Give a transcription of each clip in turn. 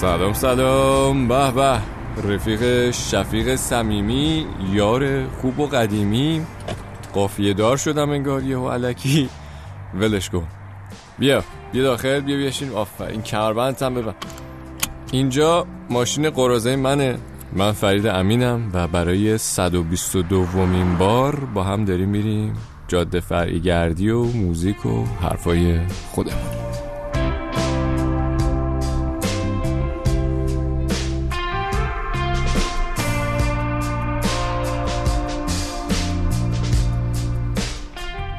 سلام سلام. به به. رفیق شفیق صمیمی یار خوب و قدیمی. قافیه دار شدم انگار و علکی. ولش کن. بیا بیا داخل بیا بیاشین آفرین کمربند هم ببن اینجا ماشین قرازه منه. من فرید امینم و برای 122 دومین بار با هم داریم میریم جاده فرعی گردی و موزیک و حرفای خودمون.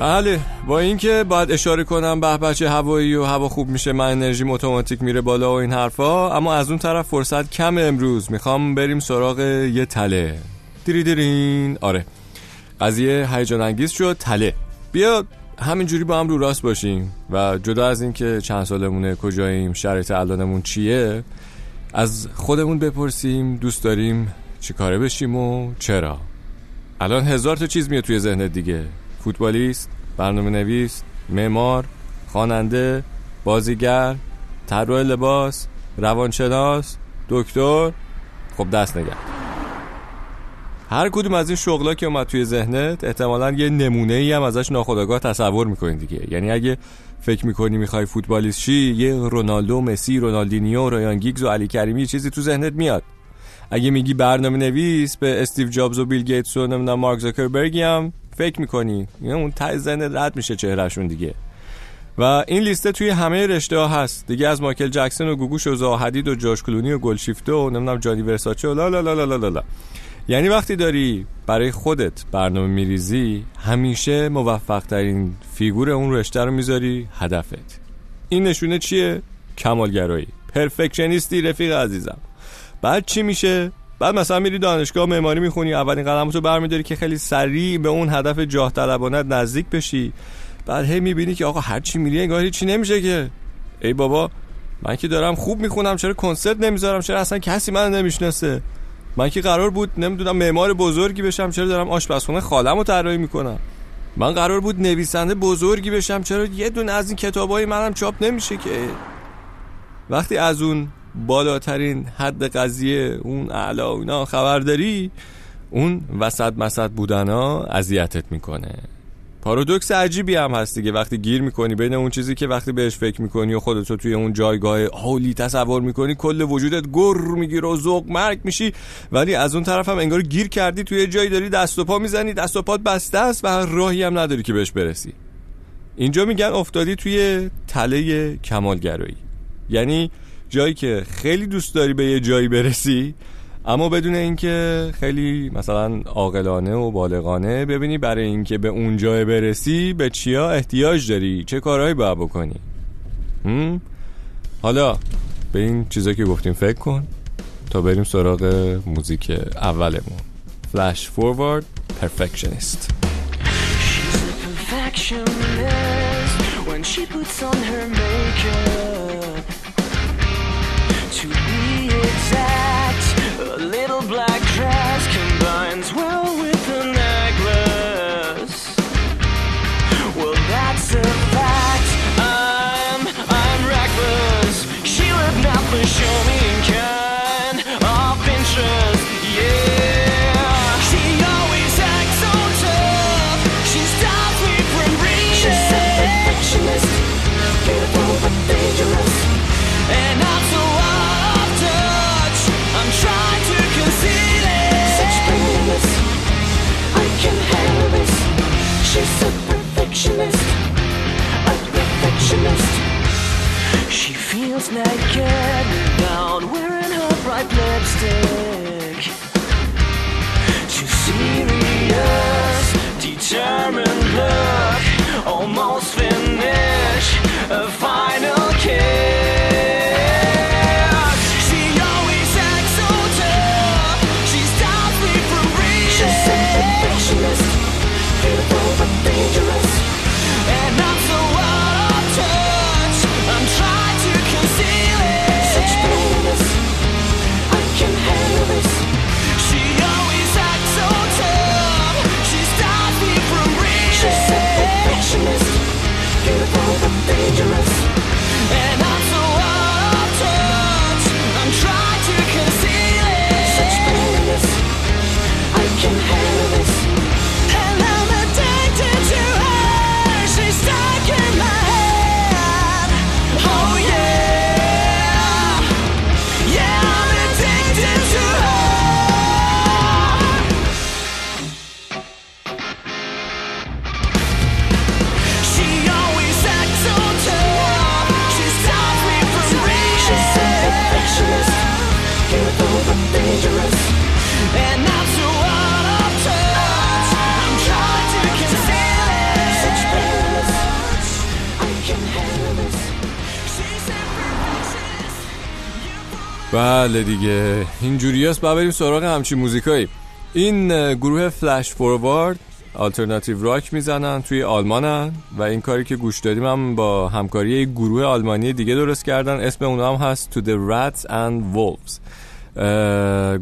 بله با اینکه باید اشاره کنم به بچه هوایی و هوا خوب میشه من انرژی اتوماتیک میره بالا و این حرفا اما از اون طرف فرصت کم امروز. می‌خوام بریم سراغ یه تله. دیری دیرین. آره. قضیه هیجان انگیز شد تله. بیا همینجوری با هم رو راست باشیم و جدا از اینکه چند سالمونه کجاییم شرایط الانمون چیه از خودمون بپرسیم دوست داریم چی کاره بشیم و چرا. الان هزار تا چیز میاد توی ذهنت دیگه. فوتبالیست برنامه نویس معمار خواننده بازیگر طراح لباس روانشناس دکتر. خب دست نگه دار هر کدوم از این شغلا که اومد توی ذهنت احتمالا یه نمونه ای هم ازش ناخودآگاه تصور می‌کنی دیگه. یعنی اگه فکر می‌کنی می‌خوای فوتبالیست شی یه رونالدو مسی رونالدینیو رایان گیگز و علی کریمی چیزی تو ذهنت میاد. اگه میگی برنامه نویس به استیو جابز و بیل گیتس و نمی‌دونم مارک زاکربرگی هم فکر می‌کنی؟ یعنی اون ته ذهن رد میشه چهرهشون دیگه. و این لیسته توی همه رشته ها هست. دیگه از مایکل جکسون و گوگوش و زاها حدید و جورج کلونی و گلشیفته و نمی‌دونم جانی ورساچه و لا لا لا لا لا لا یعنی وقتی داری برای خودت برنامه میریزی همیشه موفق ترین فیگور اون رشته رو می‌ذاری هدفت. این نشونه چیه؟ کمالگرایی. پرفکشنیستی رفیق عزیزم. بعد چی میشه؟ بعد مثلا میری دانشگاه معماری می‌خونی اولین قدمتو برمیداری که خیلی سریع به اون هدف جاه طلبانت نزدیک بشی. بعد هی می‌بینی که آقا هر چی میری انگار چی نمیشه که. ای بابا من که دارم خوب می‌خونم چرا کنسرت نمی‌ذارم؟ چرا اصلا کسی من نمی‌شناسه؟ من که قرار بود نمی‌دونم معمار بزرگی بشم چرا دارم آشپزخونه خالمو طراحی می‌کنم؟ من قرار بود نویسنده بزرگی بشم چرا یه دونه از این کتابای منم چاپ نمیشه که؟ وقتی از اون بالاترین حد قضیه اون اعلا اینا خبر داری اون وسط مسط بودن ها اذیتت می‌کنه. پارادوکس عجیبی هم هست دیگه. وقتی گیر می‌کنی بین اون چیزی که وقتی بهش فکر می‌کنی و خودتو توی اون جایگاه حالی تصور می‌کنی کل وجودت گر می‌گیره و ذوق مرگ میشی. ولی از اون طرف هم انگار گیر کردی توی جایی داری دست و پا می‌زنی. دست و پات بسته است و راهی هم نداری که بهش برسی. اینجا میگن افتادی توی تله کمالگرایی. یعنی جایی که خیلی دوست داری به یه جایی برسی اما بدون اینکه خیلی مثلا عاقلانه و بالغانه ببینی برای اینکه به اون جای برسی به چیا احتیاج داری؟ چه کارهایی باید بکنی؟ حالا به این چیزا که گفتیم فکر کن تا بریم سراغ موزیک اولمون. فلش فوروارد پرفکشنیست when she puts on her makeup black naked Down wearing her bright lipstick. Too serious, determined look, almost finished. بله دیگه. اینجوری هست بریم سراغ همچین موزیکایی. این گروه فلش فوروارد آلترناتیو راک می‌زنن توی آلمانن و این کاری که گوش دادیم هم با همکاری گروه آلمانی دیگه درست کردن. اسم اونا هم هست To the Rats and Wolves.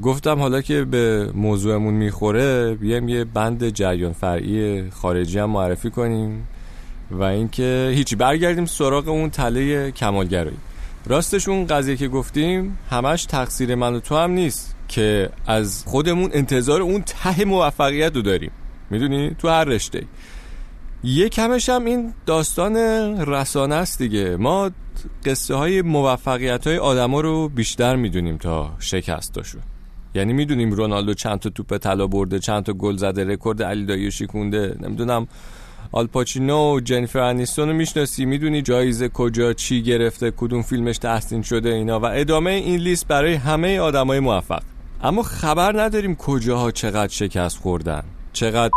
گفتم حالا که به موضوعمون می‌خوره بیایم یه بند جریان فرعی خارجی هم معرفی کنیم و اینکه هیچی. برگردیم سراغ اون تله کمالگرایی. راستش اون قضیه که گفتیم همش تقصیر من و تو هم نیست که از خودمون انتظار اون ته موفقیت رو داریم. می‌دونی؟ تو هر رشته یه کمش هم این داستان رسانه است دیگه. ما قصه های موفقیت های آدم ها رو بیشتر می‌دونیم تا شکستاشون یعنی می‌دونیم رونالدو چند تا توپ طلا برده چند تا گل زده رکورد علی دایی شیکونده نمی‌دونم آلپاچینو و جنیفر انیستون رو می‌شناسی. می‌دونی جایزه کجا چی گرفته کدوم فیلمش تحسین شده اینا. و ادامه این لیست برای همه آدمای موفق. اما خبر نداریم کجاها چقدر شکست خوردن. چقدر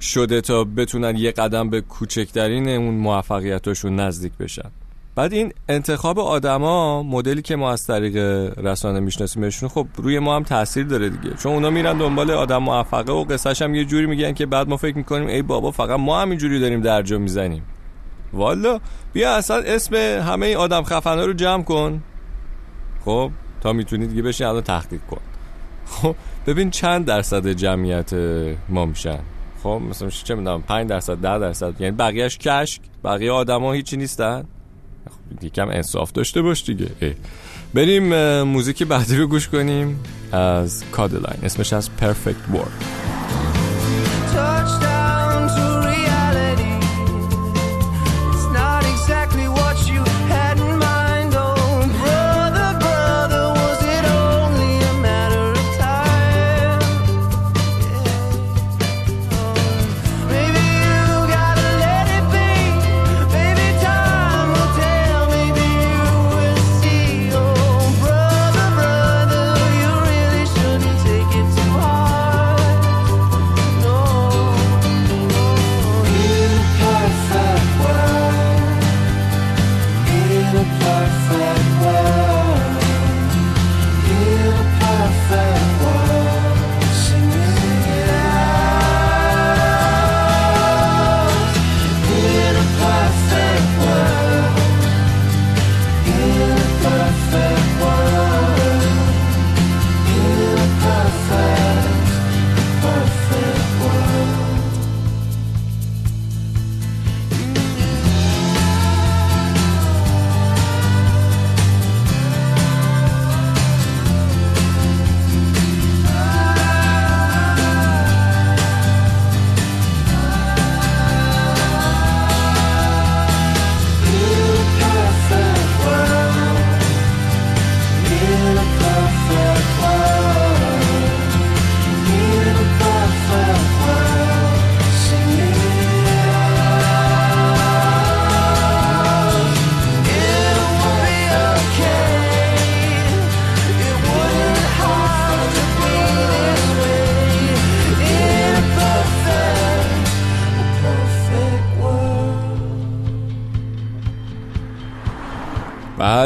شده تا بتونن یه قدم به کوچکترین اون موفقیتاشون نزدیک بشن. بعد این انتخاب آدما مدلی که ما از طریق رسانه میشناسیمشون خب روی ما هم تاثیر داره دیگه. چون اونا میرن دنبال آدم موفقه و قصهش هم یه جوری میگن که بعد ما فکر می‌کنیم ای بابا فقط ما هم اینجوری داریم درجا می‌زنیم. والا بیا اصلا اسم همه این آدم خفنا رو جمع کن. خب تا می‌تونی دیگه بشین الان تحقیق کن. خب ببین چند درصد جمعیت ما میشن. خب مثلا چه می‌دونم 5 درصد 10 درصد یعنی بقیهش کشک بقیه آدما هیچی نیستن. یکم انصاف داشته باش دیگه. بریم موزیک بعدی رو گوش کنیم از کادلاین اسمش از پرفکت ورد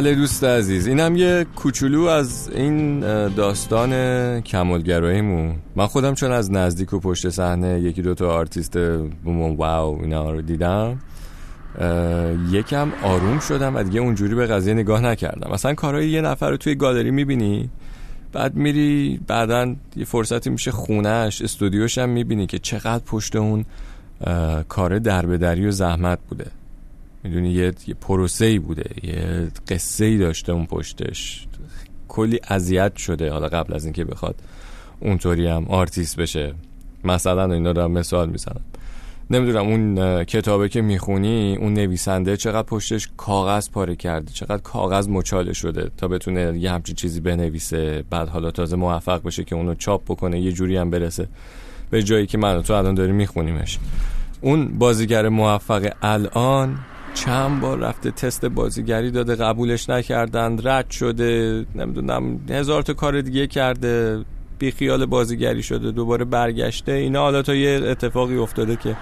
بله دوست عزیز اینم یه کوچولو از این داستان کمالگراییمون. من خودم چون از نزدیک و پشت صحنه یکی دوتا آرتیست و اینا رو دیدم یکم آروم شدم و دیگه اونجوری به قضیه نگاه نکردم. مثلا کارهای یه نفر رو توی گالری می‌بینی؟ بعد میری بعدا یه فرصتی میشه خونهش استودیوش هم می‌بینی که چقدر پشت اون کار دربدری و زحمت بوده. می‌دونی یه, پروسه ای بوده یه قصه ای داشته اون پشتش. کلی اذیت شده حالا قبل از اینکه بخواد اونطوری هم آرتیست بشه. مثلا اینا رو مثال می‌زنم. نمی‌دونم اون کتابه که می‌خونی اون نویسنده چقدر پشتش کاغذ پاره کرده؟ چقدر کاغذ مچاله شده تا بتونه یه همچین چیزی بنویسه بعد حالا تازه موفق بشه که اونو چاپ بکنه یه جوری هم برسه به جایی که من تو الان داریم میخونیمش. اون بازیگر موفق الان چند بار رفته تست بازیگری داده قبولش نکردن رد شده نمی‌دونم هزار تا کار دیگه کرده بی خیال بازیگری شده دوباره برگشته اینا حالا تا یه اتفاقی افتاده که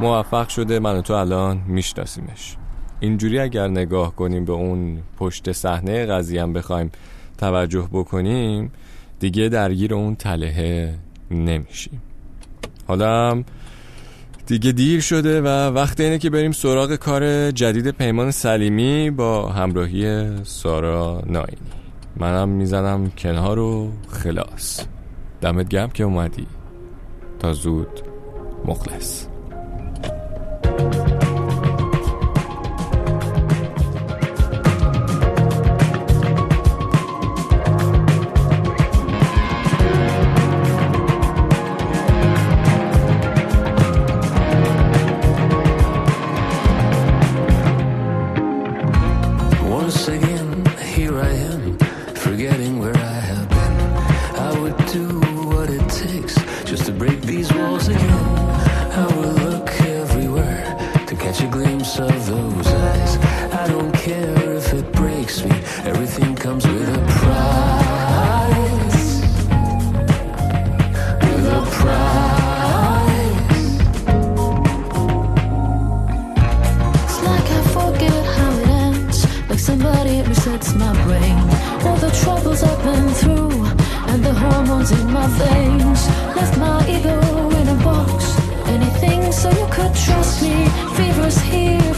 موفق شده من تو الان میشناسیمش. اینجوری اگر نگاه کنیم به اون پشت صحنه قضیه هم بخوایم توجه بکنیم دیگه درگیر اون تله نمیشیم. حالا دیگه دیر شده و وقت اینه که بریم سراغ کار جدید پیمان سلیمی با همراهی سارا ناینی. منم می‌زنم کنار و خلاص. دمت گم که اومدی. تا زود مخلص.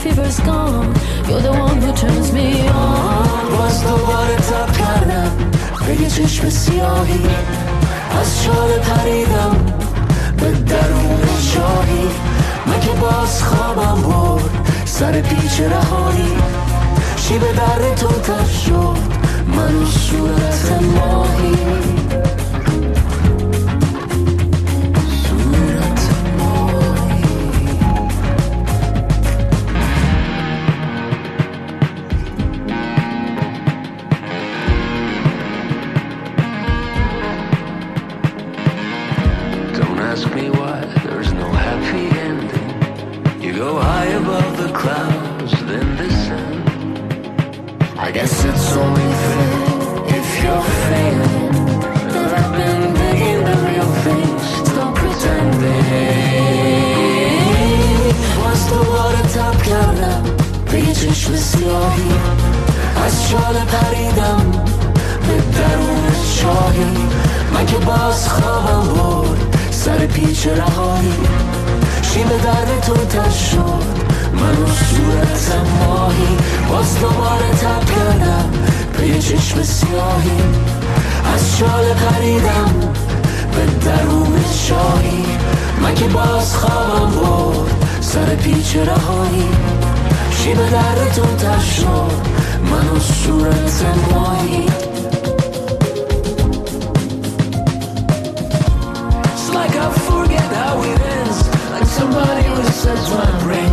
Fever's gone. You're the one who turns me on. باز دوباره تب کردم به یه چشم سیاهی از چاله پریدم به درون شاهی من که باز خوابم برد سر پیچ رهایی شیب در تو تش شد I guess it's only fair if you're failing that I've been digging the real things. Stop pretending. Was the water top به یه چشم سیاهی از شاله پریدم به درون چاهی من که باز خوابم برد سر پیچ رهایی شیم درد تو تش شد منو صورت یه چشم سیاهی از شال پریدم به درون شاهی. من که باز خوابم برد سر پیچ رهایی. شیب دردتون تش شد منو صورت ماهی. It's like I forget how it ends Like somebody who says my brain.